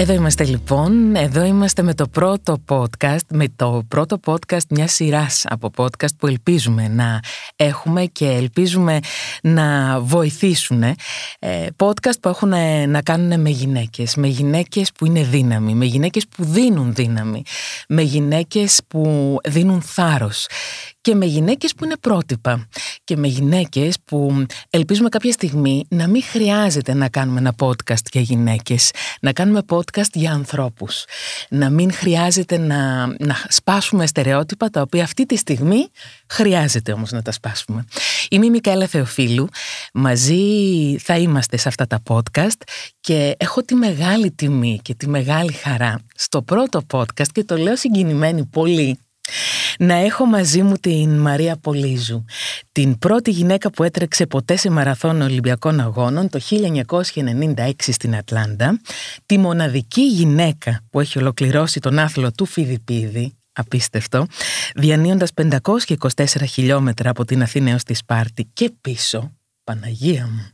Εδώ είμαστε λοιπόν, εδώ είμαστε με το πρώτο podcast, με το πρώτο podcast μια σειράς από podcast που ελπίζουμε να έχουμε και ελπίζουμε να βοηθήσουν. Ε, podcast που έχουν να κάνουν με γυναίκες, με γυναίκες που είναι δύναμη, με γυναίκες που δίνουν δύναμη, με γυναίκες που δίνουν θάρρος και με γυναίκες που είναι πρότυπα. Και με γυναίκες που ελπίζουμε κάποια στιγμή να μην χρειάζεται να κάνουμε ένα podcast για γυναίκες, να κάνουμε podcast για ανθρώπους, να μην χρειάζεται να, να σπάσουμε στερεότυπα τα οποία αυτή τη στιγμή χρειάζεται όμως να τα σπάσουμε. Είμαι η Μικαέλα Θεοφίλου, μαζί θα είμαστε σε αυτά τα podcast και έχω τη μεγάλη τιμή και τη μεγάλη χαρά στο πρώτο podcast και το λέω συγκινημένη πολύ να έχω μαζί μου την Μαρία Πολύζου, την πρώτη γυναίκα που έτρεξε ποτέ σε μαραθώνο Ολυμπιακών Αγώνων το 1996 στην Ατλάντα, τη μοναδική γυναίκα που έχει ολοκληρώσει τον άθλο του Φιδιπίδη, απίστευτο, διανύοντας 524 χιλιόμετρα από την Αθήνα έως τη Σπάρτη και πίσω, Παναγία μου.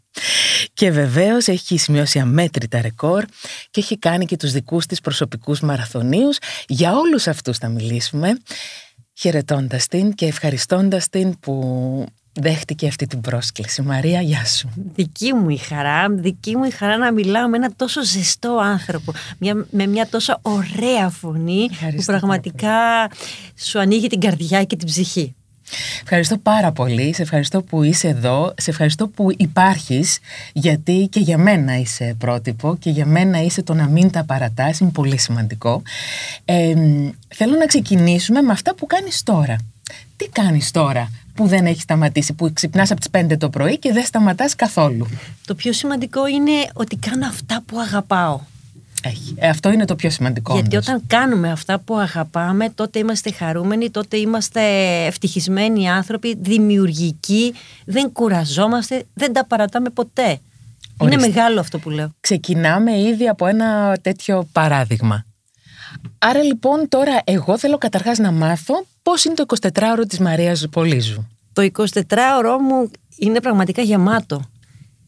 Και βεβαίως έχει σημειώσει αμέτρητα ρεκόρ και έχει κάνει και τους δικούς της προσωπικούς μαραθωνίους. Για όλους αυτούς θα μιλήσουμε, χαιρετώντας την και ευχαριστώντας την που δέχτηκε αυτή την πρόσκληση. Μαρία, γεια σου. Δική μου η χαρά, δική μου η χαρά να μιλάω με ένα τόσο ζεστό άνθρωπο, μια, με μια τόσο ωραία φωνή που πραγματικά σου ανοίγει την καρδιά και την ψυχή. Ευχαριστώ πάρα πολύ. Σε ευχαριστώ που είσαι εδώ. Σε ευχαριστώ που υπάρχεις γιατί και για μένα είσαι πρότυπο και για μένα είσαι το να μην τα παρατάς. Είναι πολύ σημαντικό. Ε, θέλω να ξεκινήσουμε με αυτά που κάνεις τώρα. Τι κάνεις τώρα που δεν έχεις σταματήσει, που ξυπνάς από τις 5 το πρωί και δεν σταματάς καθόλου; Το πιο σημαντικό είναι ότι κάνω αυτά που αγαπάω. Έχει. Ε, αυτό είναι το πιο σημαντικό. Γιατί όταν κάνουμε αυτά που αγαπάμε, τότε είμαστε χαρούμενοι, τότε είμαστε ευτυχισμένοι άνθρωποι, δημιουργικοί, δεν κουραζόμαστε, δεν τα παρατάμε ποτέ. Είναι μεγάλο αυτό που λέω. Ξεκινάμε ήδη από ένα τέτοιο παράδειγμα. Άρα λοιπόν τώρα εγώ θέλω καταρχάς να μάθω πώς είναι το 24ωρο της Μαρίας Πολύζου. Το 24ωρο μου είναι πραγματικά γεμάτο.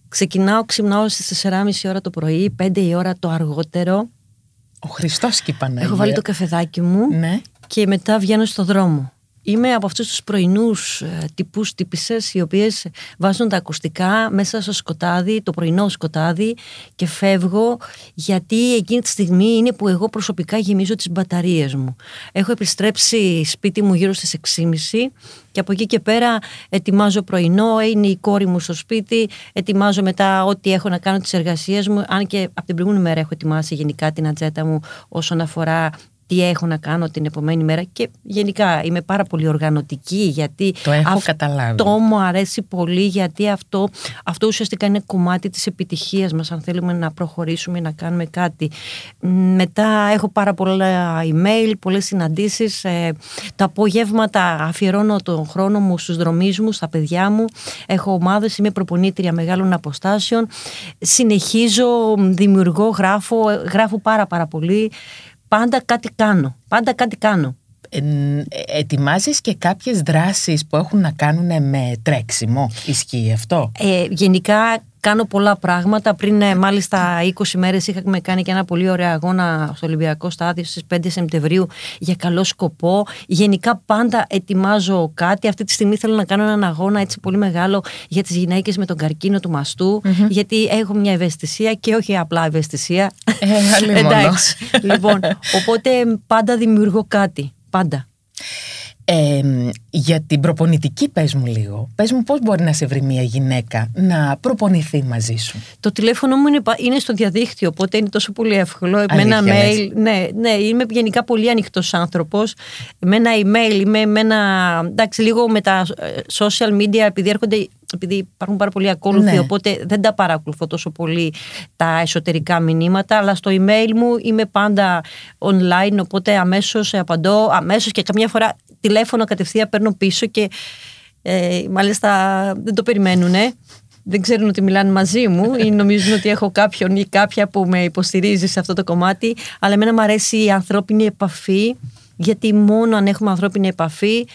Ξεκινάω, ξυπνάω στις 4.30 ώρα το πρωί, 5 η ώρα το αργότερο. Ο Χριστός και η Παναγία. Έχω βάλει το καφεδάκι μου ναι. και μετά βγαίνω στο δρόμο. Είμαι από αυτούς τους πρωινούς ε, τυπούς τύπησες, οι οποίες βάζουν τα ακουστικά μέσα στο σκοτάδι, το πρωινό σκοτάδι και φεύγω γιατί εκείνη τη στιγμή είναι που εγώ προσωπικά γεμίζω τις μπαταρίες μου. Έχω επιστρέψει σπίτι μου γύρω στις 6.30 και από εκεί και πέρα ετοιμάζω πρωινό, είναι η κόρη μου στο σπίτι, ετοιμάζω μετά ό,τι έχω να κάνω τις εργασίες μου. Αν και από την προηγούμενη μέρα έχω ετοιμάσει γενικά την ατζέτα μου όσον αφορά τι έχω να κάνω την επομένη μέρα και γενικά είμαι πάρα πολύ οργανωτική γιατί το έχω αυτό καταλάβει. μου αρέσει πολύ γιατί αυτό, αυτό ουσιαστικά είναι κομμάτι της επιτυχίας μας αν θέλουμε να προχωρήσουμε να κάνουμε κάτι. Μετά έχω πάρα πολλά email, πολλές συναντήσεις. Ε, τα απογεύματα αφιερώνω τον χρόνο μου στους δρομείς μου, στα παιδιά μου. Έχω ομάδες, είμαι προπονήτρια μεγάλων αποστάσεων. Συνεχίζω, δημιουργώ, γράφω, γράφω πάρα πάρα πολύ πάντα κάτι κάνω. Πάντα κάτι κάνω. Ε, ετοιμάζεις και κάποιες δράσεις που έχουν να κάνουν με τρέξιμο. Ισχύει αυτό; Ε, γενικά κάνω πολλά πράγματα. Πριν ε, μάλιστα 20 μέρες είχαμε κάνει και ένα πολύ ωραίο αγώνα στο Ολυμπιακό Στάδιο στις 5 Σεπτεμβρίου για καλό σκοπό. Γενικά πάντα ετοιμάζω κάτι. Αυτή τη στιγμή θέλω να κάνω έναν αγώνα έτσι πολύ μεγάλο για τις γυναίκες με τον καρκίνο του μαστου γιατί έχω μια ευαισθησία και όχι απλά ευαισθησία. Ε, Εντάξει. λοιπόν, οπότε πάντα δημιουργώ κάτι. Πάντα. Ε, για την προπονητική πες μου λίγο. Πες μου πώς μπορεί να σε βρει μια γυναίκα να προπονηθεί μαζί σου. Το τηλέφωνο μου είναι, είναι στο διαδίκτυο, οπότε είναι τόσο πολύ εύκολο. με ένα mail. Ναι, ναι, είμαι γενικά πολύ ανοιχτός άνθρωπος. Με ένα email, είμαι με ένα. Εντάξει, λίγο με τα ε, social media, επειδή έρχονται επειδή υπάρχουν πάρα πολλοί ακόλουθοι, ναι. οπότε δεν τα παρακολουθώ τόσο πολύ τα εσωτερικά μηνύματα, αλλά στο email μου είμαι πάντα online, οπότε αμέσως απαντώ, αμέσως και καμιά φορά τηλέφωνο κατευθείαν παίρνω πίσω και ε, μάλιστα δεν το περιμένουν. δεν ξέρουν ότι μιλάνε μαζί μου ή νομίζουν ότι έχω κάποιον ή κάποια που με υποστηρίζει σε αυτό το κομμάτι. Αλλά εμένα μου αρέσει η ανθρώπινη επαφή, γιατί μόνο αν έχουμε ανθρώπινη επαφή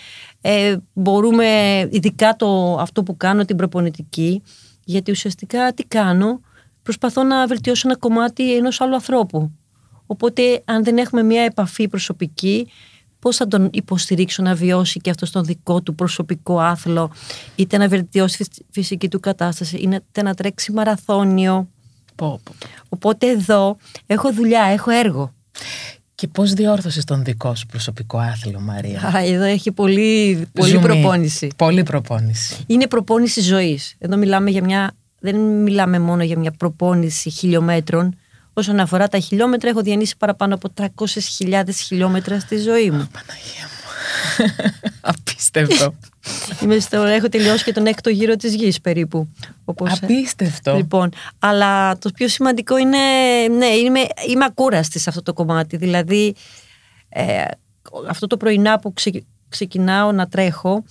ε, μπορούμε, ειδικά το, αυτό που κάνω, την προπονητική, γιατί ουσιαστικά τι κάνω, προσπαθώ να βελτιώσω ένα κομμάτι ενός άλλου ανθρώπου. Οπότε αν δεν έχουμε μια επαφή προσωπική, πώς θα τον υποστηρίξω να βιώσει και αυτό τον δικό του προσωπικό άθλο, είτε να βελτιώσει τη φυσική του κατάσταση, είτε να τρέξει μαραθώνιο. Πω, Οπότε εδώ έχω δουλειά, έχω έργο. Και πώς διόρθωσες τον δικό σου προσωπικό άθλο, Μαρία; Α, εδώ έχει πολύ, πολύ προπόνηση. Πολύ προπόνηση. Είναι προπόνηση ζωής. Εδώ μιλάμε για μια, δεν μιλάμε μόνο για μια προπόνηση χιλιόμετρων, Όσον αφορά τα χιλιόμετρα, έχω διανύσει παραπάνω από 300.000 χιλιόμετρα στη ζωή μου. Παναγία μου. Απίστευτο. Είμαι στο, έχω τελειώσει και τον έκτο γύρο της γης περίπου. Όπως, ε, Απίστευτο. Λοιπόν, αλλά το πιο σημαντικό είναι, ναι, είμαι, είμαι ακούραστη σε αυτό το κομμάτι. Δηλαδή, ε, αυτό το πρωινά που ξεκινάω να τρέχω,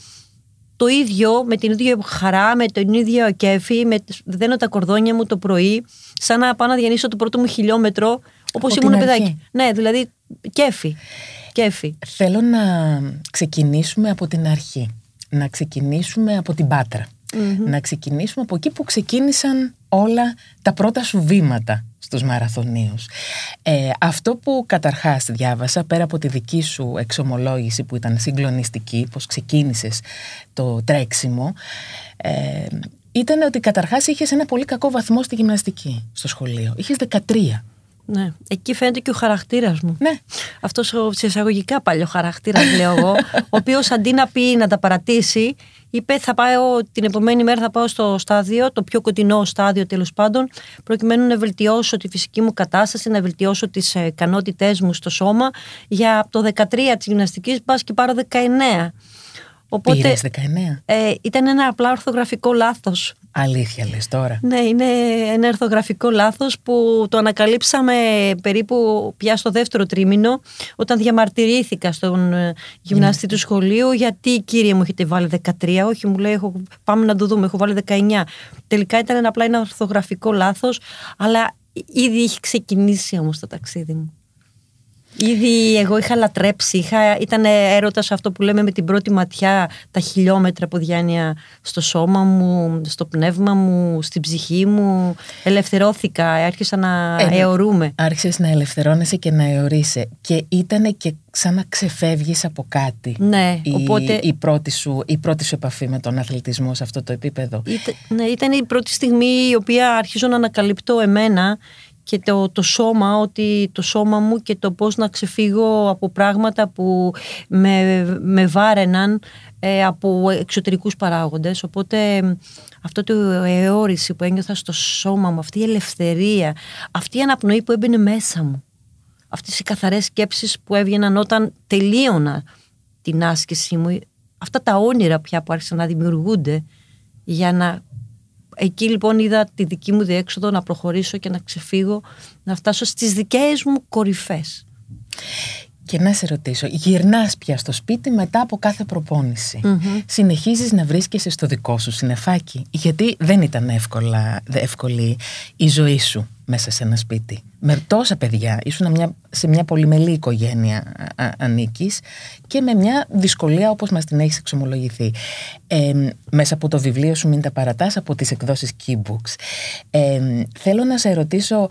το ίδιο, με την ίδια χαρά, με τον ίδιο κέφι, με, δένω τα κορδόνια μου το πρωί, σαν να πάω να διανύσω το πρώτο μου χιλιόμετρο, όπως ήμουν παιδάκι. Ναι, δηλαδή κέφι. κέφι. Θέλω να ξεκινήσουμε από την αρχή. Να ξεκινήσουμε από την πατρα Να ξεκινήσουμε από εκεί που ξεκίνησαν όλα τα πρώτα σου βήματα στους μαραθωνίους. Ε, αυτό που καταρχάς διάβασα, πέρα από τη δική σου εξομολόγηση που ήταν συγκλονιστική, πως ξεκίνησες το τρέξιμο, ε, ήταν ότι καταρχάς είχες ένα πολύ κακό βαθμό στη γυμναστική στο σχολείο. Είχες 13. Ναι, εκεί φαίνεται και ο χαρακτήρας μου. Ναι. Αυτός ο εισαγωγικά παλιό χαρακτήρας, λέω εγώ, ο οποίος αντί να πει να τα παρατήσει, είπε θα πάω την επομένη μέρα θα πάω στο στάδιο, το πιο κοντινό στάδιο τέλος πάντων, προκειμένου να βελτιώσω τη φυσική μου κατάσταση, να βελτιώσω τις ε, ικανότητές μου στο σώμα. Για το 13 της γυμναστικής πας και πάρω 19. Οπότε, Πήρες 19. Ε, ήταν ένα απλά ορθογραφικό λάθος. Αλήθεια λες τώρα. Ναι, είναι ένα ορθογραφικό λάθος που το ανακαλύψαμε περίπου πια στο δεύτερο τρίμηνο όταν διαμαρτυρήθηκα στον ε, γυμναστή του σχολείου γιατί κύριε μου έχετε βάλει 13, όχι μου λέει έχω, πάμε να το δούμε, έχω βάλει 19. Τελικά ήταν απλά ένα ορθογραφικό λάθος αλλά ήδη είχε ξεκινήσει όμως το ταξίδι μου. Ήδη εγώ είχα λατρέψει, είχα, ήταν έρωτας αυτό που λέμε με την πρώτη ματιά τα χιλιόμετρα που διάνοια στο σώμα μου, στο πνεύμα μου, στην ψυχή μου. Ελευθερώθηκα, άρχισα να ε, αιωρούμε. Άρχισες να ελευθερώνεσαι και να αιωρείσαι και ήταν και σαν να ξεφεύγεις από κάτι. Ναι, η, οπότε... Η πρώτη, σου, η πρώτη σου επαφή με τον αθλητισμό σε αυτό το επίπεδο. ναι, ήταν η πρώτη στιγμή η οποία αρχίζω να ανακαλυπτώ εμένα και το, το σώμα, ότι το σώμα μου και το πώς να ξεφύγω από πράγματα που με, με βάρεναν ε, από εξωτερικούς παράγοντες. Οπότε αυτό το αιώρηση που ένιωθα στο σώμα μου, αυτή η ελευθερία, αυτή η αναπνοή που έμπαινε μέσα μου, αυτές οι καθαρές σκέψεις που έβγαιναν όταν τελείωνα την άσκηση μου, αυτά τα όνειρα πια που άρχισαν να δημιουργούνται για να Εκεί λοιπόν είδα τη δική μου διέξοδο να προχωρήσω και να ξεφύγω, να φτάσω στις δικές μου κορυφές. Και να σε ρωτήσω, γυρνάς πια στο σπίτι μετά από κάθε προπόνηση. Συνεχίζεις να βρίσκεσαι στο δικό σου συνεφάκι, γιατί δεν ήταν εύκολα, εύκολη η ζωή σου μέσα σε ένα σπίτι. Με τόσα παιδιά, ήσουν μια, σε μια πολυμελή οικογένεια ανήκεις και με μια δυσκολία όπως μας την έχεις εξομολογηθεί. Ε, μέσα από το βιβλίο σου «Μην τα παρατάς» από τις εκδόσεις Keybooks. Ε, θέλω να σε ρωτήσω,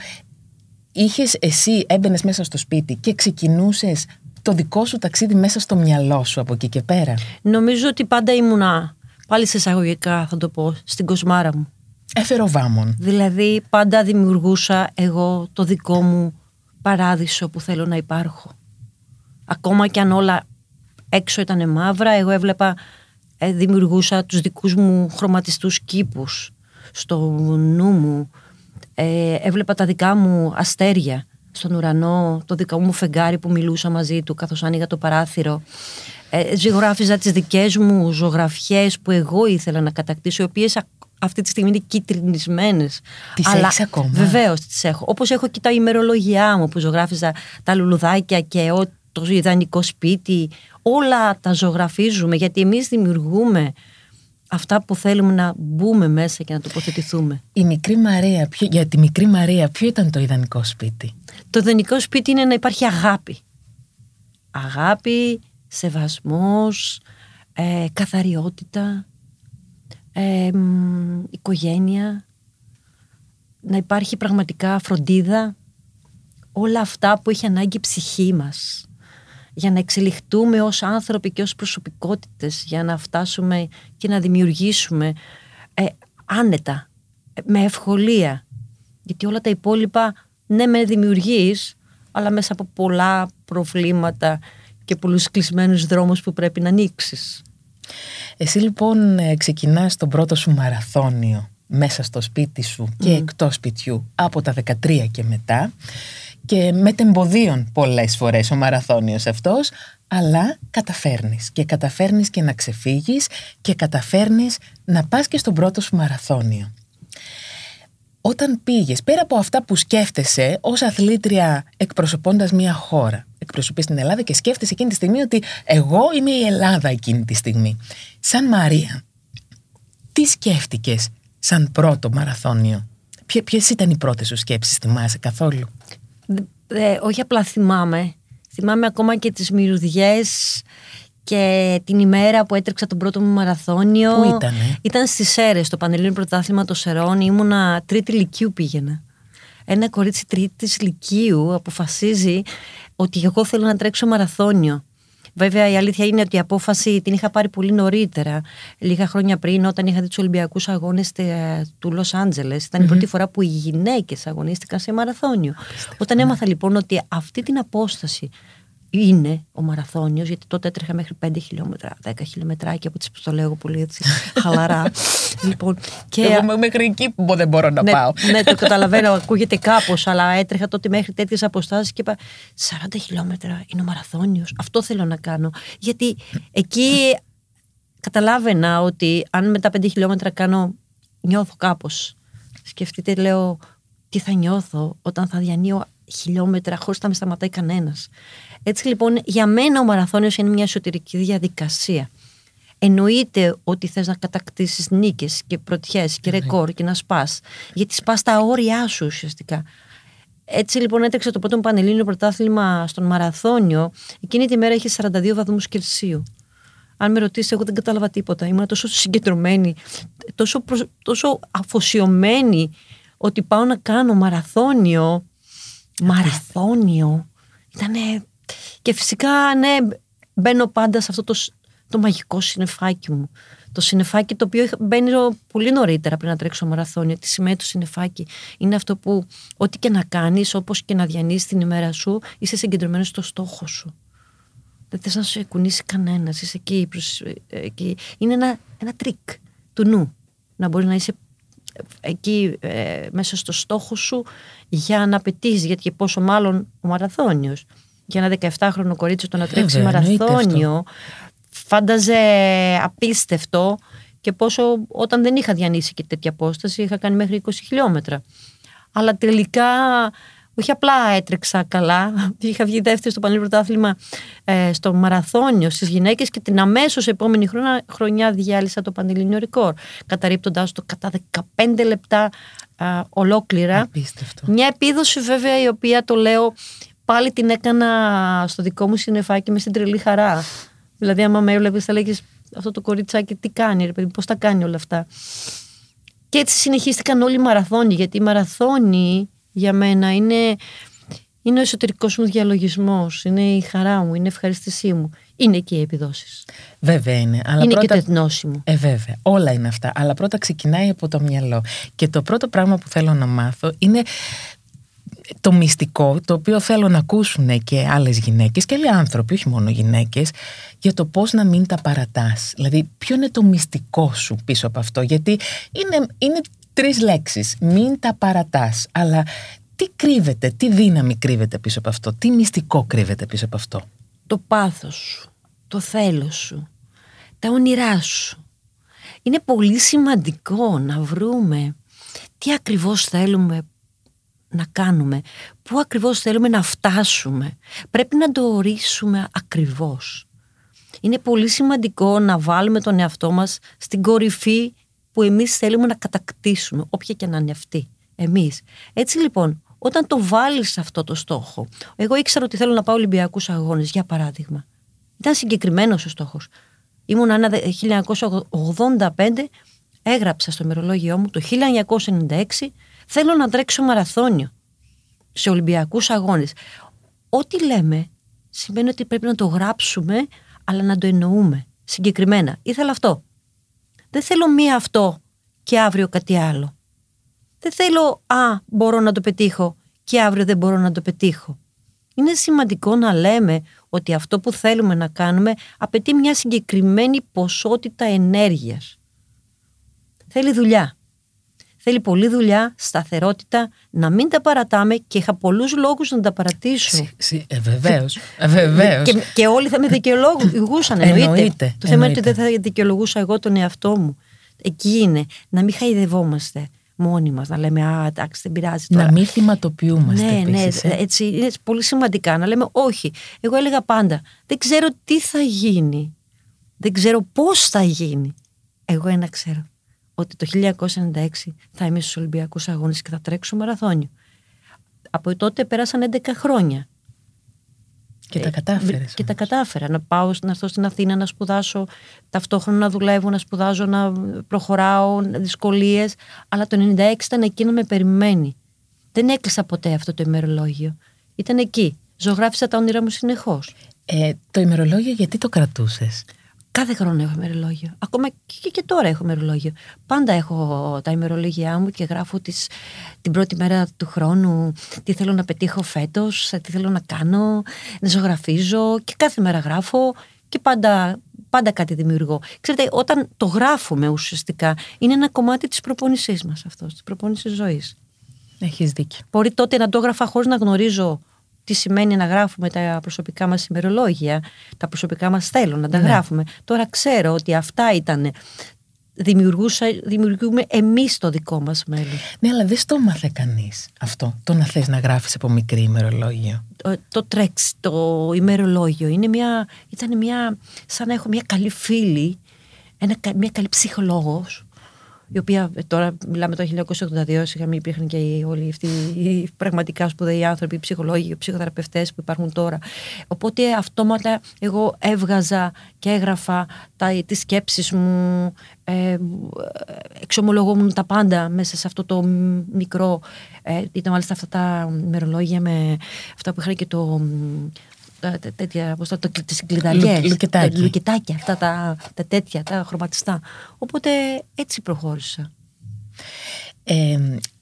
είχες εσύ, έμπαινες μέσα στο σπίτι και ξεκινούσες το δικό σου ταξίδι μέσα στο μυαλό σου από εκεί και πέρα; Νομίζω ότι πάντα ήμουνα, πάλι σε εισαγωγικά θα το πω, στην κοσμάρα μου. Εφεροβάμων. Δηλαδή πάντα δημιουργούσα εγώ το δικό μου παράδεισο που θέλω να υπάρχω. Ακόμα και αν όλα έξω ήταν μαύρα, εγώ έβλεπα, ε, δημιουργούσα τους δικούς μου χρωματιστούς κήπους στο νου μου. Ε, έβλεπα τα δικά μου αστέρια στον ουρανό, το δικό μου φεγγάρι που μιλούσα μαζί του καθώς άνοιγα το παράθυρο. Ε, ζωγράφιζα τις δικές μου ζωγραφιές που εγώ ήθελα να κατακτήσω, οι οποίες αυτή τη στιγμή είναι κυτρινισμένε. Τις έχεις ακόμα; Βεβαίως τις έχω. Όπως έχω και τα ημερολογιά μου που ζωγράφιζα τα λουλουδάκια και το ιδανικό σπίτι. Όλα τα ζωγραφίζουμε γιατί εμείς δημιουργούμε αυτά που θέλουμε να μπούμε μέσα και να τοποθετηθούμε. Η μικρή Μαρία, ποιο, για τη μικρή Μαρία, ποιο ήταν το ιδανικό σπίτι; Το ιδανικό σπίτι είναι να υπάρχει αγάπη. Αγάπη, σεβασμός, ε, καθαριότητα, ε, οικογένεια, να υπάρχει πραγματικά φροντίδα, όλα αυτά που έχει ανάγκη η ψυχή μας για να εξελιχτούμε ως άνθρωποι και ως προσωπικότητες, για να φτάσουμε και να δημιουργήσουμε ε, άνετα, με ευκολία. Γιατί όλα τα υπόλοιπα, ναι με δημιουργείς, αλλά μέσα από πολλά προβλήματα και πολλούς κλεισμένους δρόμους που πρέπει να ανοίξεις. Εσύ λοιπόν ε, ξεκινάς τον πρώτο σου μαραθώνιο μέσα στο σπίτι σου και εκτός σπιτιού από τα 13 και μετά και μετεμποδίων πολλές φορές ο μαραθώνιος αυτός, αλλά καταφέρνεις και καταφέρνεις και να ξεφύγεις και καταφέρνεις να πας και στον πρώτο σου μαραθώνιο. Όταν πήγες, πέρα από αυτά που σκέφτεσαι ως αθλήτρια εκπροσωπώντας μια χώρα, εκπροσωπείς την Ελλάδα και σκέφτεσαι εκείνη τη στιγμή ότι εγώ είμαι η Ελλάδα εκείνη τη στιγμή. Σαν Μαρία, τι σκέφτηκες σαν πρώτο μαραθώνιο; Ποιες ήταν οι πρώτες σου σκέψεις, θυμάσαι καθόλου; Ε, όχι απλά θυμάμαι. Θυμάμαι ακόμα και τις μυρουδιές και την ημέρα που έτρεξα τον πρώτο μου μαραθώνιο. Πού ήτανε; Ήταν στις Σέρες, το Πανελλήνιο Πρωτάθλημα των Σερών. Ήμουνα τρίτη λυκείου πήγαινα. Ένα κορίτσι τρίτης λυκείου αποφασίζει ότι εγώ θέλω να τρέξω μαραθώνιο. Βέβαια, η αλήθεια είναι ότι η απόφαση την είχα πάρει πολύ νωρίτερα, λίγα χρόνια πριν, όταν είχα δει τους Ολυμπιακούς Αγώνες του Λος Άντζελες. η πρώτη φορά που οι γυναίκες αγωνίστηκαν σε μαραθώνιο. Όταν έμαθα λοιπόν ότι αυτή την απόσταση είναι ο μαραθώνιος, γιατί τότε έτρεχα μέχρι 5 χιλιόμετρα, 10 χιλιόμετράκια από τις που το λέω πολύ έτσι χαλαρά. λοιπόν, και... Εγώ μέχρι εκεί που δεν μπορώ να ναι, πάω. Ναι, το καταλαβαίνω, ακούγεται κάπως, αλλά έτρεχα τότε μέχρι τέτοιες αποστάσεις και είπα 40 χιλιόμετρα είναι ο μαραθώνιος, αυτό θέλω να κάνω. Γιατί εκεί καταλάβαινα ότι αν με τα 5 χιλιόμετρα κάνω, νιώθω κάπως. Σκεφτείτε, λέω, τι θα νιώθω όταν θα διανύω χιλιόμετρα χωρίς να με σταματάει κανένας. Έτσι λοιπόν για μένα ο μαραθώνιος είναι μια εσωτερική διαδικασία. Εννοείται ότι θες να κατακτήσεις νίκες και πρωτιές και ρεκόρ και να σπάς. Γιατί σπάς τα όρια σου ουσιαστικά. Έτσι λοιπόν έτρεξε το πρώτο μου πανελλήνιο πρωτάθλημα στον μαραθώνιο. Εκείνη τη μέρα είχε 42 βαθμούς Κελσίου. Αν με ρωτήσεις, εγώ δεν κατάλαβα τίποτα. Ήμουν τόσο συγκεντρωμένη, τόσο, τόσο αφοσιωμένη ότι πάω να κάνω μαραθώνιο. Μαραθώνιο. Ήτανε και φυσικά, ναι, μπαίνω πάντα σε αυτό το, το μαγικό συνεφάκι μου. Το συνεφάκι το οποίο μπαίνει πολύ νωρίτερα πριν να τρέξω μαραθώνιο. Τι σημαίνει το συνεφάκι. Είναι αυτό που ό,τι και να κάνεις, όπως και να διανύσεις την ημέρα σου, είσαι συγκεντρωμένος στο στόχο σου. Δεν θες να σε κουνήσει κανένας, είσαι εκεί, εκεί. Είναι ένα, ένα τρίκ του νου. Να μπορείς να είσαι εκεί ε, μέσα στο στόχο σου για να πετύχεις, γιατί πόσο μάλλον ο μαραθώνιος για ένα 17χρονο κορίτσι το να τρέξει μαραθώνιο φάνταζε απίστευτο και πόσο όταν δεν είχα διανύσει και τέτοια απόσταση είχα κάνει μέχρι 20 χιλιόμετρα. Αλλά τελικά όχι απλά έτρεξα καλά, είχα βγει δεύτερη στο Πανελλήνιο Πρωτάθλημα ε, στο μαραθώνιο στις γυναίκες και την αμέσως επόμενη χρονιά, χρονιά διάλυσα το Πανελλήνιο Ρεκόρ, καταρρύπτοντας το κατά 15 λεπτά ολόκληρα. Απίστευτο. Μια επίδοση βέβαια η οποία το λέω πάλι την έκανα στο δικό μου συνεφάκι με στην τρελή χαρά. Δηλαδή, άμα με έβλεπες, θα λέγεις αυτό το κοριτσάκι τι κάνει, ρε παιδί, πώς τα κάνει όλα αυτά. Και έτσι συνεχίστηκαν όλοι οι μαραθώνοι, γιατί η μαραθώνη για μένα είναι, είναι ο εσωτερικός μου διαλογισμός, είναι η χαρά μου, είναι η ευχαριστησή μου. Είναι και οι επιδόσεις. Βέβαια είναι. Αλλά είναι πρώτα... και το μου. Ε, βέβαια. Όλα είναι αυτά. Αλλά πρώτα ξεκινάει από το μυαλό. Και το πρώτο πράγμα που θέλω να μάθω είναι το μυστικό το οποίο θέλω να ακούσουν και άλλες γυναίκες και άλλοι άνθρωποι, όχι μόνο γυναίκες, για το πώς να μην τα παρατάς. Δηλαδή, ποιο είναι το μυστικό σου πίσω από αυτό, γιατί είναι, είναι τρεις λέξεις. Μην τα παρατάς, αλλά τι κρύβεται, τι δύναμη κρύβεται πίσω από αυτό, τι μυστικό κρύβεται πίσω από αυτό; Το πάθος σου, το θέλος σου, τα όνειρά σου. Είναι πολύ σημαντικό να βρούμε τι ακριβώς θέλουμε, να κάνουμε, πού ακριβώς θέλουμε να φτάσουμε. Πρέπει να το ορίσουμε ακριβώς. Είναι πολύ σημαντικό να βάλουμε τον εαυτό μας στην κορυφή που εμείς θέλουμε να κατακτήσουμε, όποια και να είναι αυτή, εμείς. Έτσι λοιπόν, όταν το βάλεις αυτό το στόχο, εγώ ήξερα ότι θέλω να πάω Ολυμπιακούς Αγώνες, για παράδειγμα. Ήταν συγκεκριμένος ο στόχος. Ήμουν ένα 1985, έγραψα στο ημερολόγιό μου το 1996, θέλω να τρέξω μαραθώνιο σε Ολυμπιακούς Αγώνες. Ό,τι λέμε σημαίνει ότι πρέπει να το γράψουμε, αλλά να το εννοούμε συγκεκριμένα. Ήθελα αυτό. Δεν θέλω μία αυτό και αύριο κάτι άλλο. Δεν θέλω, α, μπορώ να το πετύχω και αύριο δεν μπορώ να το πετύχω. Είναι σημαντικό να λέμε ότι αυτό που θέλουμε να κάνουμε απαιτεί μια συγκεκριμένη ποσότητα ενέργειας. Θέλει δουλειά. Θέλει πολλή δουλειά, σταθερότητα, να μην τα παρατάμε και είχα πολλούς λόγους να τα παρατήσω. Ε, Βεβαίως. Ε, και, και όλοι θα με δικαιολογούσαν. Εννοείται. εννοείται. Το θέμα είναι ότι δεν θα δικαιολογούσα εγώ τον εαυτό μου. Εκεί είναι. Να μην χαϊδευόμαστε μόνοι μας, να λέμε Α, εντάξει, δεν πειράζει τώρα. Να μην θυματοποιούμαστε. Ναι, ναι, έτσι είναι πολύ σημαντικά. Να λέμε Όχι. Εγώ έλεγα πάντα, δεν ξέρω τι θα γίνει. Δεν ξέρω πώς θα γίνει. Εγώ ένα ξέρω ότι το 1996 θα είμαι στους Ολυμπιακούς Αγώνες και θα τρέξω μαραθώνιο. Από τότε πέρασαν 11 χρόνια. Και τα κατάφερες. Και τα κατάφερα. Να πάω να έρθω στην Αθήνα να σπουδάσω, ταυτόχρονα να δουλεύω, να σπουδάζω, να προχωράω, δυσκολίες. Αλλά το 96 ήταν εκεί να με περιμένει. Δεν έκλεισα ποτέ αυτό το ημερολόγιο. Ήταν εκεί. Ζωγράφισα τα όνειρά μου συνεχώς. Ε, το ημερολόγιο γιατί το κρατούσες; Κάθε χρόνο έχω ημερολόγιο. Ακόμα και, και τώρα έχω ημερολόγιο. Πάντα έχω τα ημερολόγια μου και γράφω τις, την πρώτη μέρα του χρόνου τι θέλω να πετύχω φέτος, τι θέλω να κάνω, να ζωγραφίζω και κάθε μέρα γράφω και πάντα, πάντα κάτι δημιουργώ. Ξέρετε, όταν το γράφουμε ουσιαστικά, είναι ένα κομμάτι της προπόνησής μας αυτός, της προπόνησης ζωής. Έχεις δίκιο. Μπορεί τότε να το έγραφα χωρίς να γνωρίζω τι σημαίνει να γράφουμε τα προσωπικά μας ημερολόγια, τα προσωπικά μας θέλω να τα ναι. γράφουμε. Τώρα ξέρω ότι αυτά ήταν δημιουργούμε εμείς το δικό μας μέλλον. Ναι, αλλά δεν στο μάθε κανείς αυτό, το να θες να γράφεις από μικρή ημερολόγιο. Το, το τρέξ, το ημερολόγιο, είναι μια, ήταν μια, σαν να έχω μια καλή φίλη, ένα, μια καλή ψυχολόγος, η οποία ε, τώρα μιλάμε το 1982, σιγά μην υπήρχαν και όλοι αυτοί οι πραγματικά σπουδαίοι άνθρωποι, οι ψυχολόγοι, οι ψυχοθεραπευτές που υπάρχουν τώρα. Οπότε αυτόματα εγώ έβγαζα και έγραφα τα, τις σκέψεις μου, ε, εξομολογόμουν τα πάντα μέσα σε αυτό το μικρό, ε, ήταν μάλιστα αυτά τα μερολόγια με αυτά που είχαν και το τέτοια, πώς το, τις κλειδαριές, λουκετάκια, αυτά τα, τα τέτοια, τα χρωματιστά. Οπότε έτσι προχώρησα. Ε,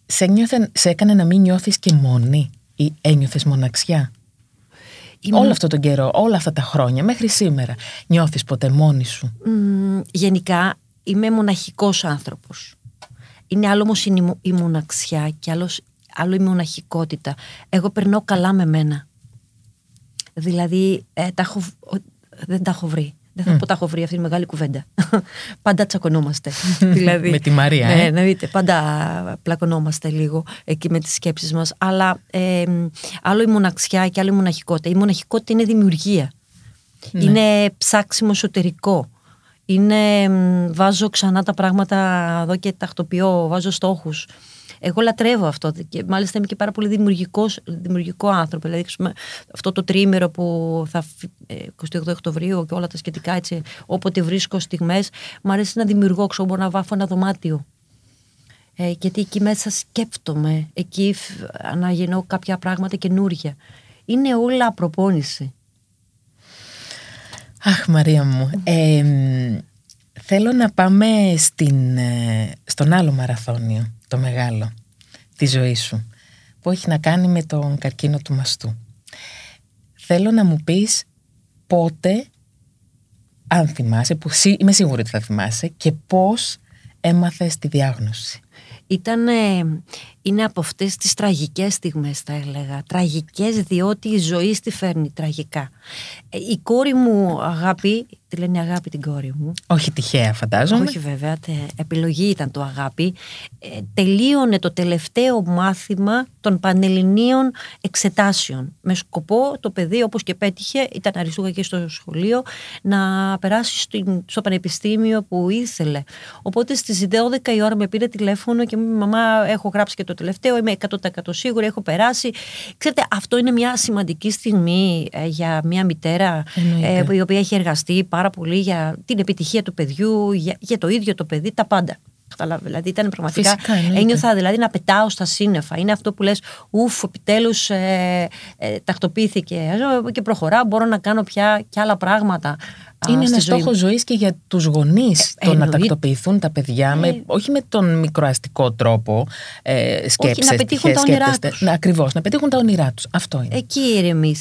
σε, νιώθε, σε έκανε να μην νιώθεις και μόνη ή ένιωθες μοναξιά; Όλο αυτό τον καιρό, όλα αυτά τα χρόνια, μέχρι σήμερα, νιώθεις ποτέ μόνη σου; γενικά, είμαι μοναχικός άνθρωπος. Είναι άλλο όμως η μοναξιά και άλλος, άλλο η μοναχικότητα. Εγώ περνώ καλά με μένα. Δηλαδή, ε, τα έχω, δεν τα έχω βρει. Δεν θα mm. πω τα έχω βρει αυτή τη μεγάλη κουβέντα. πάντα τσακωνόμαστε. δηλαδή, με τη Μαρία, ναι, ε. εννοείται. Πάντα πλακωνόμαστε λίγο εκεί με τις σκέψεις μας. Αλλά ε, άλλο η μοναξιά και άλλο η μοναχικότητα. Η μοναχικότητα είναι δημιουργία. Ναι. Είναι ψάξιμο εσωτερικό. Είναι βάζω ξανά τα πράγματα εδώ και τακτοποιώ, βάζω στόχους. Εγώ λατρεύω αυτό και μάλιστα είμαι και πάρα πολύ δημιουργικός, δημιουργικό άνθρωπο. Δηλαδή, αυτό το τρίμερο που θα 28 ε, Οκτωβρίου και όλα τα σχετικά έτσι, όποτε βρίσκω στιγμές, μου αρέσει να δημιουργώ, ξέρω, μπορώ να βάφω ένα δωμάτιο. Ε, γιατί εκεί μέσα σκέφτομαι, εκεί αναγεννώ κάποια πράγματα καινούργια. Είναι όλα προπόνηση. Αχ Μαρία μου, θέλω να πάμε στην, ε, στον άλλο μαραθώνιο το μεγάλο τη ζωή σου που έχει να κάνει με τον καρκίνο του μαστού. Θέλω να μου πεις πότε, αν θυμάσαι, που είμαι σίγουρη ότι θα θυμάσαι και πώς έμαθες τη διάγνωση. Ήταν, είναι από αυτές τις τραγικές στιγμές θα έλεγα. Τραγικές διότι η ζωή στη φέρνει τραγικά. Ε, η κόρη μου αγάπη, τη λένε αγάπη την κόρη μου. Όχι τυχαία φαντάζομαι. Όχι βέβαια, τε, επιλογή ήταν το αγάπη. Ε, τελείωνε το τελευταίο μάθημα των πανελληνίων εξετάσεων. Με σκοπό το παιδί όπως και πέτυχε, ήταν αριστούγα και στο σχολείο, να περάσει στο, στο πανεπιστήμιο που ήθελε. Οπότε στις 12 η ώρα με πήρε τηλέφωνο και μου είπε μαμά έχω γράψει και το τελευταίο, είμαι 100% σίγουρη, έχω περάσει. Ξέρετε, αυτό είναι μια σημαντική στιγμή ε, για μια μητέρα ε, η οποία έχει εργαστεί πάρα πολύ για την επιτυχία του παιδιού, για, για το ίδιο το παιδί, τα πάντα. Δηλαδή ήταν πραγματικά. Φυσικά, ένιωθα δηλαδή να πετάω στα σύννεφα. Είναι αυτό που λες, Ουφ, επιτέλους ε, ε, τακτοποιήθηκε. Και προχωράω, μπορώ να κάνω πια και άλλα πράγματα. Είναι ένα στόχο ζωής και για τους γονείς ε, το να τακτοποιηθούν τα παιδιά, με, ε. όχι με τον μικροαστικό τρόπο ε, σκέψη. Όχι, να πετύχουν τα όνειρά τους. Ακριβώς, να πετύχουν τα όνειρά τους. Αυτό είναι. Εκεί ηρεμεί.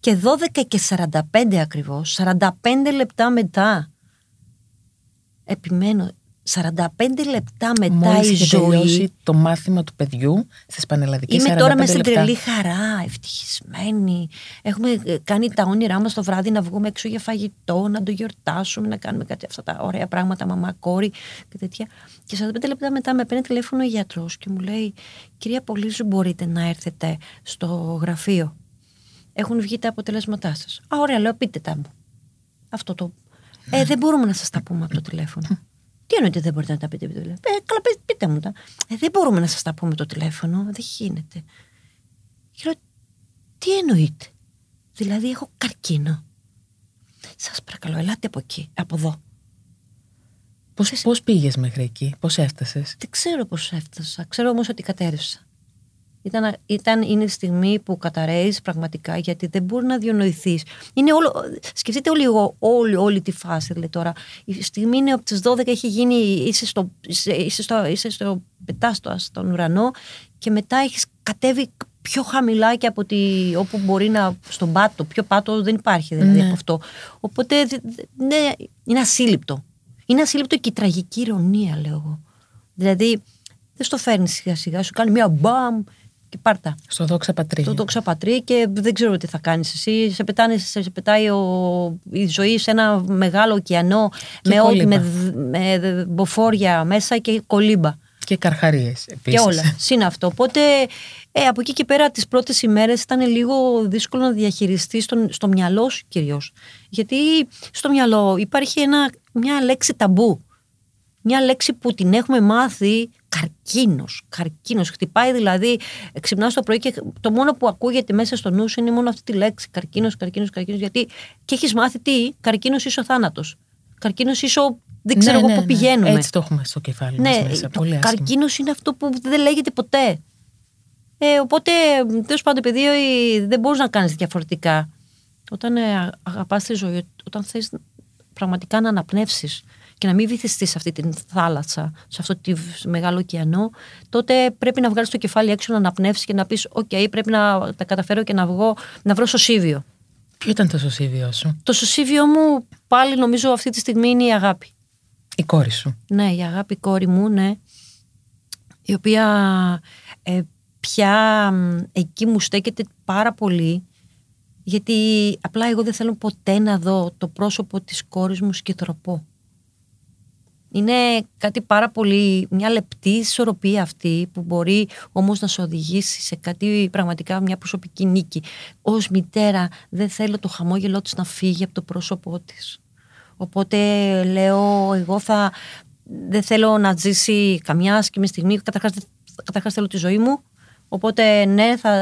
Και 12 και 45 ακριβώς, 45 λεπτά μετά. Επιμένω, 45 λεπτά μετά Μόλις η ζωή. τελειώσει το μάθημα του παιδιού στις πανελλαδικές Είμαι τώρα μέσα στην τρελή χαρά, ευτυχισμένη. Έχουμε ε, κάνει τα όνειρά μας το βράδυ να βγούμε έξω για φαγητό, να το γιορτάσουμε, να κάνουμε κάτι αυτά τα ωραία πράγματα, μαμά, κόρη και τέτοια. Και 45 λεπτά μετά με παίρνει τηλέφωνο ο γιατρός και μου λέει: Κυρία Πολύζου, μπορείτε να έρθετε στο γραφείο. Έχουν βγει τα αποτελέσματά σας. Α, ωραία, λέω, πείτε τα μου. Αυτό το. Ε, δεν μπορούμε να σας τα πούμε από το τηλέφωνο. Τι εννοείται δεν μπορείτε να τα πείτε. Ε, καλά, πείτε μου τα. Ε, δεν μπορούμε να σας τα πούμε το τηλέφωνο. Δεν γίνεται. Και λέω, τι εννοείται. Δηλαδή, έχω καρκίνο. Σας παρακαλώ, ελάτε από εκεί, από εδώ. Πώς, πώς πήγες μέχρι εκεί, πώς έφτασες; Δεν ξέρω πώς έφτασα, ξέρω όμως ότι κατέρευσα. Ήταν, ήταν, είναι η στιγμή που καταραίεις πραγματικά γιατί δεν μπορεί να διονοηθείς. Σκεφτείτε όλοι, όλη, όλη τη φάση δηλαδή τώρα. Η στιγμή είναι από τις 12 έχει γίνει, είσαι στο, είσαι στο, είσαι στο πετάστο στον ουρανό και μετά έχεις κατέβει πιο χαμηλά και από τη, όπου μπορεί να. στον πάτο. Πιο πάτο δεν υπάρχει δηλαδή ναι. από αυτό. Οπότε ναι, είναι ασύλληπτο. Είναι ασύλληπτο και η τραγική ηρωνία, λέω εγώ. Δηλαδή, δεν στο φέρνεις σιγά σιγά, σου κάνει μια μπαμ και πάρτα. Στο δόξα πατρί. Στο δόξα πατρί και δεν ξέρω τι θα κάνεις εσύ. Σε, πετάνε, σε, πετάει ο, η ζωή σε ένα μεγάλο ωκεανό με, ό, με, με μποφόρια μέσα και κολύμπα. Και καρχαρίες Και όλα. Συν αυτό. Οπότε ε, από εκεί και πέρα τις πρώτες ημέρες ήταν λίγο δύσκολο να διαχειριστείς στο μυαλό σου κυρίως. Γιατί στο μυαλό υπάρχει ένα, μια λέξη ταμπού. Μια λέξη που την έχουμε μάθει καρκίνος. Καρκίνος. Χτυπάει δηλαδή, ξυπνά το πρωί και το μόνο που ακούγεται μέσα στο νου σου είναι μόνο αυτή τη λέξη. Καρκίνος, καρκίνος, καρκίνος. Γιατί και έχεις μάθει τι, καρκίνος είσαι ο θάνατος. Καρκίνος είσαι ο. Δεν ξέρω ναι, εγώ ναι, πού ναι. πηγαίνουμε. Έτσι το έχουμε στο κεφάλι ναι, μας μέσα. Πολύ καρκίνος είναι αυτό που δεν λέγεται ποτέ. Ε, οπότε, τέλος πάντων, επειδή δεν μπορείς να κάνεις διαφορετικά. Όταν ε, αγαπάς τη ζωή, όταν θες πραγματικά να αναπνεύσεις και να μην βυθιστείς σε αυτή τη θάλασσα, σε αυτό το μεγάλο ωκεανό, τότε πρέπει να βγάλεις το κεφάλι έξω, να αναπνεύσεις και να πεις: Οκ, πρέπει να τα καταφέρω και να βγω, να βρω σωσίβιο. Ποιο ήταν το σωσίβιο σου, Το σωσίβιο μου πάλι νομίζω αυτή τη στιγμή είναι η αγάπη. Η κόρη σου. Ναι, η αγάπη η κόρη μου, ναι. Η οποία ε, πια εκεί μου στέκεται πάρα πολύ γιατί απλά εγώ δεν θέλω ποτέ να δω το πρόσωπο της κόρης μου σκητροπό. Είναι κάτι πάρα πολύ, μια λεπτή ισορροπία αυτή που μπορεί όμως να σε οδηγήσει σε κάτι πραγματικά μια προσωπική νίκη. Ως μητέρα δεν θέλω το χαμόγελό της να φύγει από το πρόσωπό της. Οπότε λέω εγώ θα, δεν θέλω να ζήσει καμιά σκηνή στιγμή, καταρχάς, καταρχάς θέλω τη ζωή μου, Οπότε ναι, θα,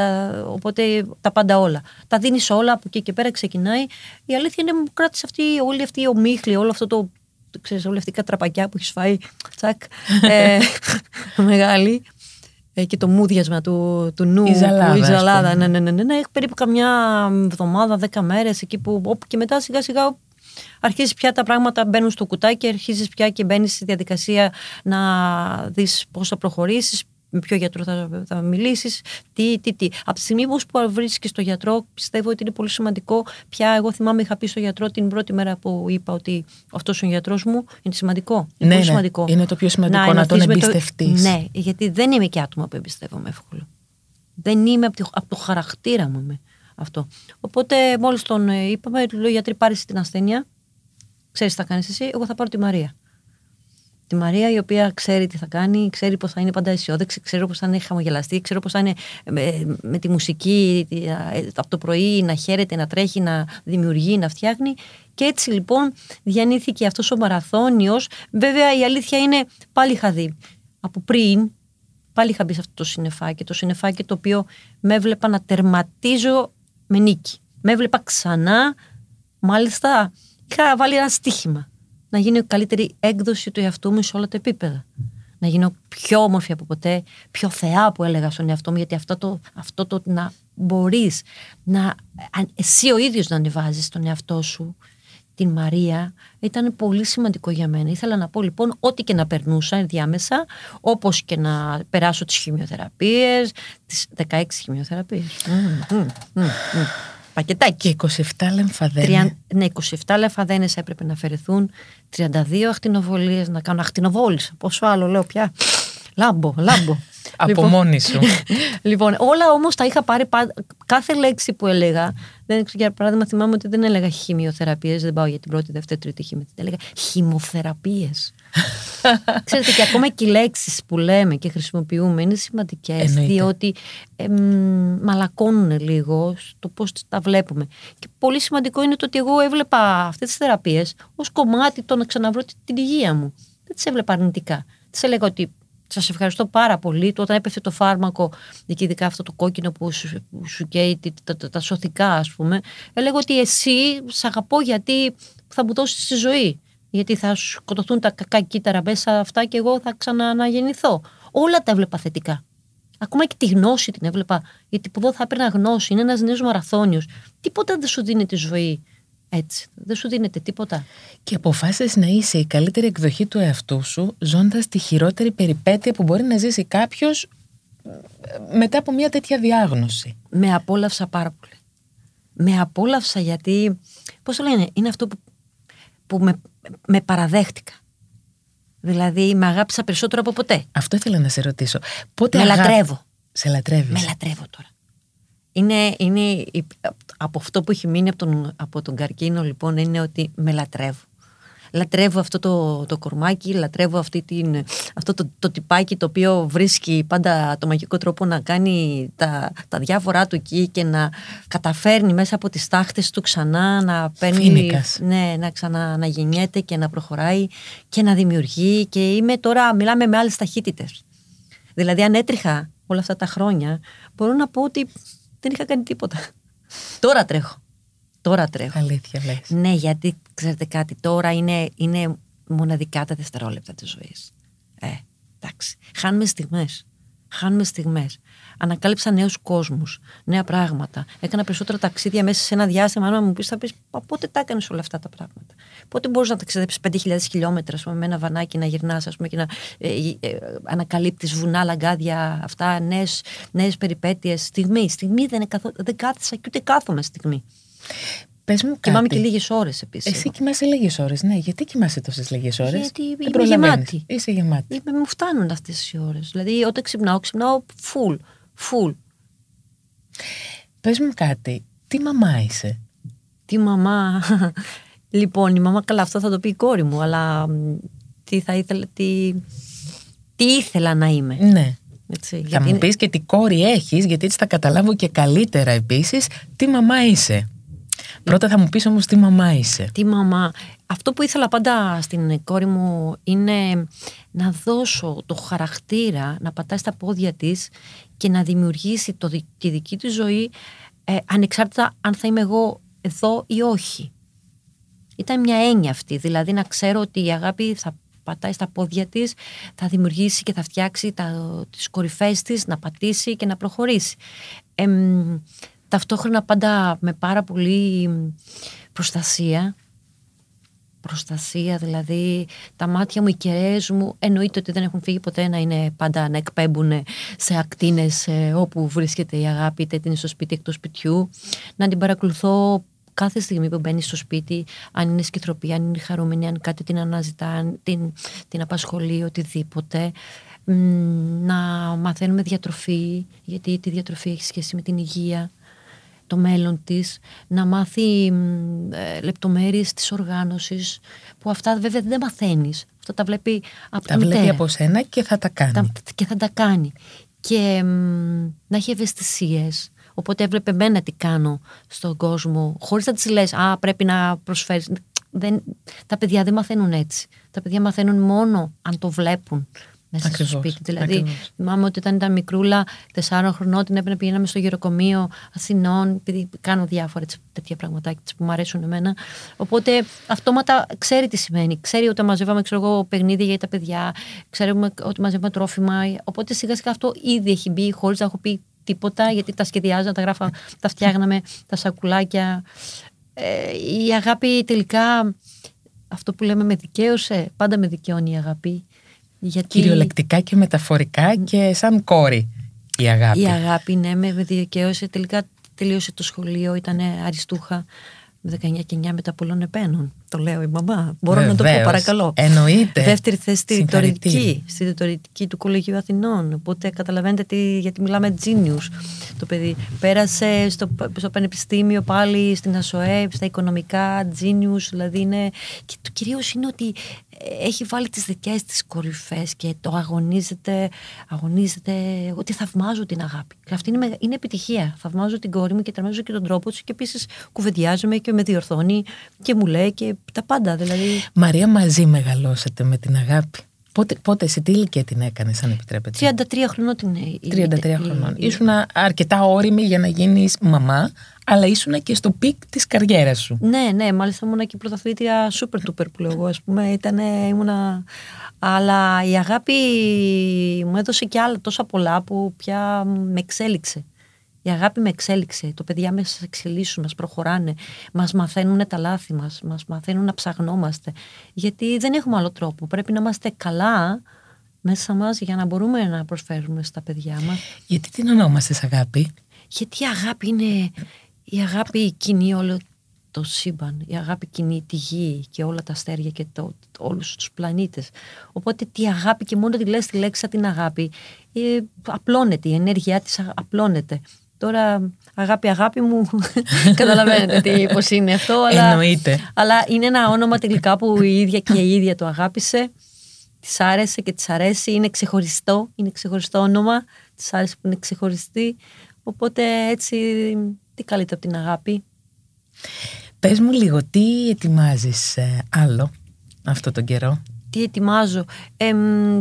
οπότε τα πάντα όλα. Τα δίνεις όλα, από εκεί και πέρα ξεκινάει. Η αλήθεια είναι μου κράτησε αυτή, όλη αυτή η ομίχλη, όλο αυτό το ξέρεις, όλη αυτή η κατραπακιά που έχεις φάει, τσακ, ε, μεγάλη. Ε, και το μούδιασμα του, του νου. Η ζαλάδα. η ζαλάδα ναι, ναι, ναι, ναι, ναι, Έχει περίπου καμιά εβδομάδα, δέκα μέρες εκεί που όπου και μετά σιγά σιγά αρχίζεις πια τα πράγματα μπαίνουν στο κουτάκι και αρχίζεις πια και μπαίνεις στη διαδικασία να δεις πώς θα προχωρήσεις με ποιο γιατρό θα, θα μιλήσεις, τι, τι, τι. Από τη στιγμή που βρίσκεις το γιατρό, πιστεύω ότι είναι πολύ σημαντικό. Πια, εγώ θυμάμαι, είχα πει στο γιατρό την πρώτη μέρα που είπα ότι αυτός ο γιατρός μου είναι σημαντικό. Είναι ναι, πολύ ναι. σημαντικό. Είναι το πιο σημαντικό να, να τον εμπιστευτείς. Ναι, γιατί δεν είμαι και άτομα που εμπιστεύομαι εύκολο. Δεν είμαι από το, από το χαρακτήρα μου. Είμαι αυτό. Οπότε, μόλις τον ε, είπαμε, του λέω γιατρή, πάρει την ασθένεια. Ξέρεις τι θα κάνεις εσύ, εγώ θα πάρω τη Μαρία. Τη Μαρία η οποία ξέρει τι θα κάνει, ξέρει πώς θα είναι πάντα αισιόδοξη, ξέρει πώς θα είναι χαμογελαστή, ξέρει πώς θα είναι με, με, τη μουσική ε, από το πρωί να χαίρεται, να τρέχει, να δημιουργεί, να φτιάχνει. Και έτσι λοιπόν διανύθηκε αυτός ο μαραθώνιος. Βέβαια η αλήθεια είναι πάλι είχα δει από πριν, πάλι είχα μπει σε αυτό το συνεφάκι. Το συνεφάκι το οποίο με έβλεπα να τερματίζω με νίκη. Με έβλεπα ξανά, μάλιστα είχα βάλει ένα στοίχημα. Να γίνει η καλύτερη έκδοση του εαυτού μου σε όλα τα επίπεδα. Να γίνω πιο όμορφη από ποτέ, πιο θεά που έλεγα στον εαυτό μου, γιατί αυτό το, αυτό το να μπορείς να, εσύ ο ίδιος να ανεβάζεις τον εαυτό σου, την Μαρία, ήταν πολύ σημαντικό για μένα. Ήθελα να πω λοιπόν ό,τι και να περνούσα διάμεσα, όπως και να περάσω τις χημειοθεραπείες, τις 16 χημειοθεραπείες. Πακετάκι. Και 27 λεμφαδένε. Ναι, 27 λεμφαδένες έπρεπε να αφαιρεθούν. 32 ακτινοβολίες να κάνω. Ακτινοβόλησα. Πόσο άλλο λέω πια. Λάμπο, λάμπο. Από λοιπόν, μόνη σου. λοιπόν, όλα όμως τα είχα πάρει. Κάθε λέξη που έλεγα. Δεν, για παράδειγμα, θυμάμαι ότι δεν έλεγα χημειοθεραπείες. Δεν πάω για την πρώτη, δεύτερη, τρίτη χημio. Έλεγα χημοθεραπείες. Ξέρετε, και ακόμα και οι λέξεις που λέμε και χρησιμοποιούμε είναι σημαντικές, διότι ε, μαλακώνουν λίγο στο πώς τα βλέπουμε. Και πολύ σημαντικό είναι το ότι εγώ έβλεπα αυτές τις θεραπείες ως κομμάτι το να ξαναβρω την υγεία μου. Δεν τις έβλεπα αρνητικά. Τις έλεγα ότι Σας ευχαριστώ πάρα πολύ. Όταν έπεθε το φάρμακο, ειδικά αυτό το κόκκινο που σου, που σου καίει τα, τα, τα, σωθικά, ας πούμε, έλεγα ότι εσύ σ' αγαπώ γιατί θα μου δώσεις τη ζωή γιατί θα σκοτωθούν τα κακά κύτταρα μέσα αυτά και εγώ θα ξαναναγεννηθώ. Όλα τα έβλεπα θετικά. Ακόμα και τη γνώση την έβλεπα, γιατί που εδώ θα έπαιρνα γνώση, είναι ένας νέος μαραθώνιος. Τίποτα δεν σου δίνει τη ζωή έτσι. Δεν σου δίνεται τίποτα. Και αποφάσισες να είσαι η καλύτερη εκδοχή του εαυτού σου, ζώντας τη χειρότερη περιπέτεια που μπορεί να ζήσει κάποιος ε, μετά από μια τέτοια διάγνωση. Με απόλαυσα πάρα πολύ. Με απόλαυσα γιατί, πώς το λένε, είναι αυτό που, που με, με παραδέχτηκα. Δηλαδή, με αγάπησα περισσότερο από ποτέ. Αυτό ήθελα να σε ρωτήσω. Πότε με λατρεύω. Σε λατρεύεις. Με λατρεύω τώρα. Είναι, είναι, από αυτό που έχει μείνει από τον, από τον καρκίνο, λοιπόν, είναι ότι με λατρεύω. Λατρεύω αυτό το, το κορμάκι, λατρεύω αυτή την, αυτό το, το τυπάκι το οποίο βρίσκει πάντα το μαγικό τρόπο να κάνει τα, τα διάφορά του εκεί και να καταφέρνει μέσα από τις τάχτες του ξανά να παίρνει, ναι, να ξαναγεννιέται και να προχωράει και να δημιουργεί και είμαι τώρα, μιλάμε με άλλες ταχύτητες. Δηλαδή αν έτριχα όλα αυτά τα χρόνια, μπορώ να πω ότι δεν είχα κάνει τίποτα. Τώρα τρέχω. Τώρα τρέχω. Αλήθεια λες. Ναι, γιατί ξέρετε κάτι, τώρα είναι, είναι μοναδικά τα δευτερόλεπτα της ζωής. Ε, εντάξει. Χάνουμε στιγμές. Χάνουμε στιγμές. Ανακάλυψα νέους κόσμους, νέα πράγματα. Έκανα περισσότερα ταξίδια μέσα σε ένα διάστημα. Αν μου πεις, θα πεις, πότε τα έκανες όλα αυτά τα πράγματα; Πότε μπορείς να ταξιδέψει 5.000 χιλιόμετρα με ένα βανάκι να γυρνάς, ας πούμε, και να ε, ε, ε ανακαλύπτεις βουνά, λαγκάδια, αυτά, νέες περιπέτειες. Στιγμή. Στιγμή δεν, καθο... δεν κάθισα και ούτε κάθομαι στιγμή. Πες μου κάτι. Κοιμάμαι και λίγες ώρες επίσης. Εσύ κοιμάσαι λίγες ώρες. Ναι, γιατί κοιμάσαι τόσες λίγες ώρες; Γιατί είμαι γεμάτη. Είσαι γεμάτη. Είμαι, μου φτάνουν αυτές οι ώρες. Δηλαδή, όταν ξυπνάω, ξυπνάω full. Full. Πες μου κάτι. Τι μαμά είσαι; Τι μαμά. λοιπόν, η μαμά, καλά, αυτό θα το πει η κόρη μου, αλλά τι θα ήθελα, τι, τι ήθελα να είμαι. Ναι. Έτσι, θα μου πεις και τι κόρη έχεις, γιατί έτσι θα καταλάβω και καλύτερα επίσης τι μαμά είσαι. Πρώτα θα μου πεις όμως τι μαμά είσαι. Τι μαμά. Αυτό που ήθελα πάντα στην κόρη μου είναι να δώσω το χαρακτήρα, να πατάει στα πόδια της και να δημιουργήσει το, τη δική της ζωή ε, ανεξάρτητα αν θα είμαι εγώ εδώ ή όχι. Ήταν μια έννοια αυτή, δηλαδή να ξέρω ότι η αγάπη θα πατάει στα πόδια της, θα δημιουργήσει και θα φτιάξει τα, τις κορυφές της, να πατήσει και να προχωρήσει. Ε, ταυτόχρονα πάντα με πάρα πολύ προστασία. Προστασία, δηλαδή τα μάτια μου, οι κεραίες μου, εννοείται ότι δεν έχουν φύγει ποτέ να είναι πάντα να εκπέμπουν σε ακτίνες ε, όπου βρίσκεται η αγάπη, είτε είναι στο σπίτι εκτός σπιτιού, να την παρακολουθώ κάθε στιγμή που μπαίνει στο σπίτι, αν είναι σκητροπή, αν είναι χαρούμενη, αν κάτι την αναζητά, την, την απασχολεί, οτιδήποτε. Να μαθαίνουμε διατροφή, γιατί τη διατροφή έχει σχέση με την υγεία το μέλλον της, να μάθει ε, λεπτομέρειες της οργάνωσης, που αυτά βέβαια δεν μαθαίνεις. Αυτά τα βλέπει από Τα βλέπει από σένα και θα τα κάνει. και θα τα κάνει. Και να έχει ευαισθησίες. Οπότε έβλεπε εμένα τι κάνω στον κόσμο, χωρίς να της λες «Α, πρέπει να προσφέρεις». Δεν, τα παιδιά δεν μαθαίνουν έτσι. Τα παιδιά μαθαίνουν μόνο αν το βλέπουν μέσα ακριβώς, στο σπίτι. Δηλαδή, ακριβώς. θυμάμαι ότι όταν ήταν μικρούλα, τεσσάρων χρονών, την έπαιρνε να πηγαίναμε στο γεροκομείο Αθηνών, επειδή κάνω διάφορα τέτοια πραγματάκια που μου αρέσουν εμένα. Οπότε αυτόματα ξέρει τι σημαίνει. Ξέρει ότι μαζεύαμε ξέρω εγώ, παιχνίδια για τα παιδιά, ξέρουμε ότι μαζεύουμε τρόφιμα. Οπότε σιγά σιγά αυτό ήδη έχει μπει, χωρίς να έχω πει τίποτα, γιατί τα σχεδιάζα, τα γράφα, τα φτιάχναμε, τα σακουλάκια. Ε, η αγάπη τελικά, αυτό που λέμε με δικαίωσε, πάντα με δικαιώνει η αγάπη. Γιατί... Κυριολεκτικά και μεταφορικά και σαν κόρη η αγάπη. Η αγάπη, ναι, με δικαίωσε. Τελικά τελείωσε το σχολείο, ήταν αριστούχα με 19 και 9 μετά πολλών επένων. Το λέω η μαμά. Μπορώ να το πω, παρακαλώ. Εννοείται. Δεύτερη θέση στη ρητορική, στη ρητορική του Κολεγίου Αθηνών. Οπότε καταλαβαίνετε τι, γιατί μιλάμε genius το παιδί. Πέρασε στο, στο πανεπιστήμιο πάλι, στην ΑΣΟΕ, στα οικονομικά, genius. Δηλαδή είναι. Και το κυρίως είναι ότι έχει βάλει τις δικές της κορυφές και το αγωνίζεται, αγωνίζεται, ότι θαυμάζω την αγάπη. Και αυτή είναι, είναι επιτυχία. Θαυμάζω την κόρη μου και θαυμάζω και τον τρόπο της και επίσης κουβεντιάζομαι και με διορθώνει και μου λέει και τα πάντα. Δηλαδή... Μαρία, μαζί μεγαλώσατε με την αγάπη. Πότε, πότε σε τι ηλικία την έκανες, αν επιτρέπετε; 33 χρονών την 33 χρονών. Ήσουν αρκετά ώριμη για να γίνεις μαμά, αλλά ήσουν και στο peak της καριέρας σου. Ναι, ναι, μάλιστα ήμουν και πρωταθλήτρια super duper που λέω εγώ, ας πούμε. Ήτανε, ήμουνα... Αλλά η αγάπη μου έδωσε και άλλα τόσα πολλά που πια με εξέλιξε. Η αγάπη με εξέλιξε. Το παιδιά με εξελίσσουν, μας προχωράνε, μας μαθαίνουν τα λάθη μας, μας μαθαίνουν να ψαχνόμαστε. Γιατί δεν έχουμε άλλο τρόπο. Πρέπει να είμαστε καλά μέσα μας για να μπορούμε να προσφέρουμε στα παιδιά μας. Γιατί την ονόμαστε αγάπη, Γιατί η αγάπη είναι. Η αγάπη κοινή όλο το σύμπαν. Η αγάπη κοινή τη γη και όλα τα αστέρια και το, όλους τους πλανήτες. Οπότε τη αγάπη και μόνο τη λες τη λέξη την αγάπη ε, απλώνεται, η ενέργειά της απλώνεται. Τώρα, αγάπη, αγάπη μου, καταλαβαίνετε τι, πώς είναι αυτό. Αλλά, Εννοείται. Αλλά είναι ένα όνομα τελικά που η ίδια και η ίδια το αγάπησε. Της άρεσε και της αρέσει. Είναι ξεχωριστό. Είναι ξεχωριστό όνομα. Της άρεσε που είναι ξεχωριστή. Οπότε έτσι, τι καλύτερο από την αγάπη; Πες μου λίγο, τι ετοιμάζεις ε, άλλο αυτό τον καιρό; Τι ετοιμάζω. Ε,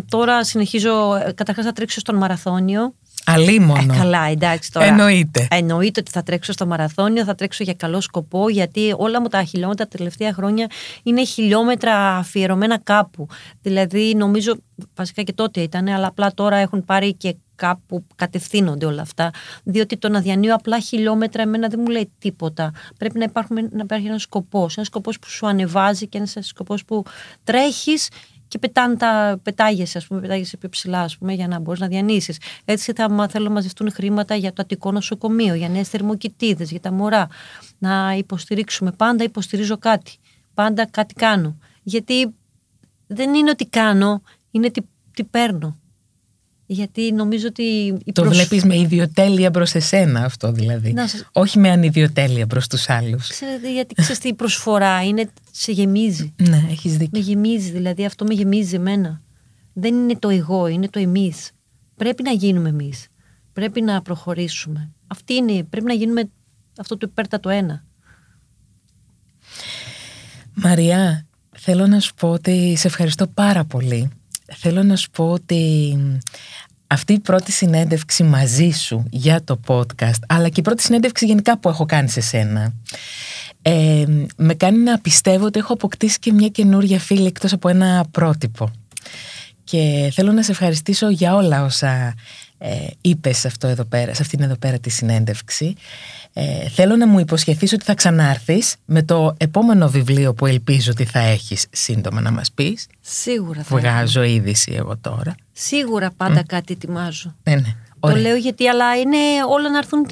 τώρα συνεχίζω, ε, καταρχάς θα τρέξω στον μαραθώνιο Αλίμονο. Ε, καλά, εντάξει τώρα. Εννοείται. Εννοείται ότι θα τρέξω στο μαραθώνιο, θα τρέξω για καλό σκοπό, γιατί όλα μου τα χιλιόμετρα τα τελευταία χρόνια είναι χιλιόμετρα αφιερωμένα κάπου. Δηλαδή, νομίζω, βασικά και τότε ήταν, αλλά απλά τώρα έχουν πάρει και κάπου κατευθύνονται όλα αυτά. Διότι το να διανύω απλά χιλιόμετρα εμένα δεν μου λέει τίποτα. Πρέπει να, υπάρχουν, να υπάρχει ένας σκοπός. Ένας σκοπός που σου ανεβάζει και ένας σκοπός που τρέχεις και πετάνε τα, πετάγεσαι, ας πούμε, πετάγεσαι πιο ψηλά, ας πούμε, για να μπορείς να διανύσεις. Έτσι θα θέλω να μαζευτούν χρήματα για το Αττικό Νοσοκομείο, για νέες θερμοκοιτίδες, για τα μωρά. Να υποστηρίξουμε. Πάντα υποστηρίζω κάτι. Πάντα κάτι κάνω. Γιατί δεν είναι ότι κάνω, είναι τι, τι παίρνω. Γιατί νομίζω ότι. Η το προσ... βλέπεις με ιδιοτέλεια προς εσένα αυτό δηλαδή. Όχι με ανιδιοτέλεια προς τους άλλους. Ξέρετε, γιατί ξέρετε, η προσφορά είναι. σε γεμίζει. Ναι, έχεις δίκιο. Με γεμίζει, δηλαδή αυτό με γεμίζει εμένα. Δεν είναι το εγώ, είναι το εμείς. Πρέπει να γίνουμε εμείς. Πρέπει να προχωρήσουμε. Αυτή είναι. Πρέπει να γίνουμε αυτό το υπέρτατο ένα. Μαριά, θέλω να σου πω ότι σε ευχαριστώ πάρα πολύ θέλω να σου πω ότι αυτή η πρώτη συνέντευξη μαζί σου για το podcast, αλλά και η πρώτη συνέντευξη γενικά που έχω κάνει σε σένα, ε, με κάνει να πιστεύω ότι έχω αποκτήσει και μια καινούρια φίλη εκτός από ένα πρότυπο. Και θέλω να σε ευχαριστήσω για όλα όσα ε, είπες αυτό εδώ πέρα, σε αυτήν εδώ πέρα τη συνέντευξη. Ε, θέλω να μου υποσχεθείς ότι θα ξανάρθεις με το επόμενο βιβλίο που ελπίζω ότι θα έχεις σύντομα να μας πεις. Σίγουρα θα Βγάζω είδηση εγώ τώρα. Σίγουρα πάντα κάτι ετοιμάζω. Ναι, ναι. Το λέω γιατί, αλλά είναι όλα να έρθουν.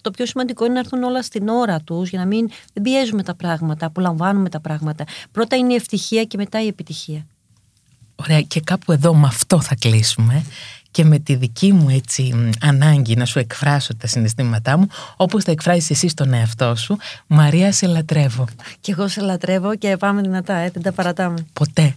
Το πιο σημαντικό είναι να έρθουν όλα στην ώρα τους, για να μην δεν πιέζουμε τα πράγματα, απολαμβάνουμε τα πράγματα. Πρώτα είναι η ευτυχία και μετά η επιτυχία. Ωραία, και κάπου εδώ με αυτό θα κλείσουμε και με τη δική μου έτσι ανάγκη να σου εκφράσω τα συναισθήματά μου όπως τα εκφράζεις εσύ στον εαυτό σου Μαρία σε λατρεύω. Κι εγώ σε λατρεύω και πάμε δυνατά, ε, δεν τα παρατάμε. Ποτέ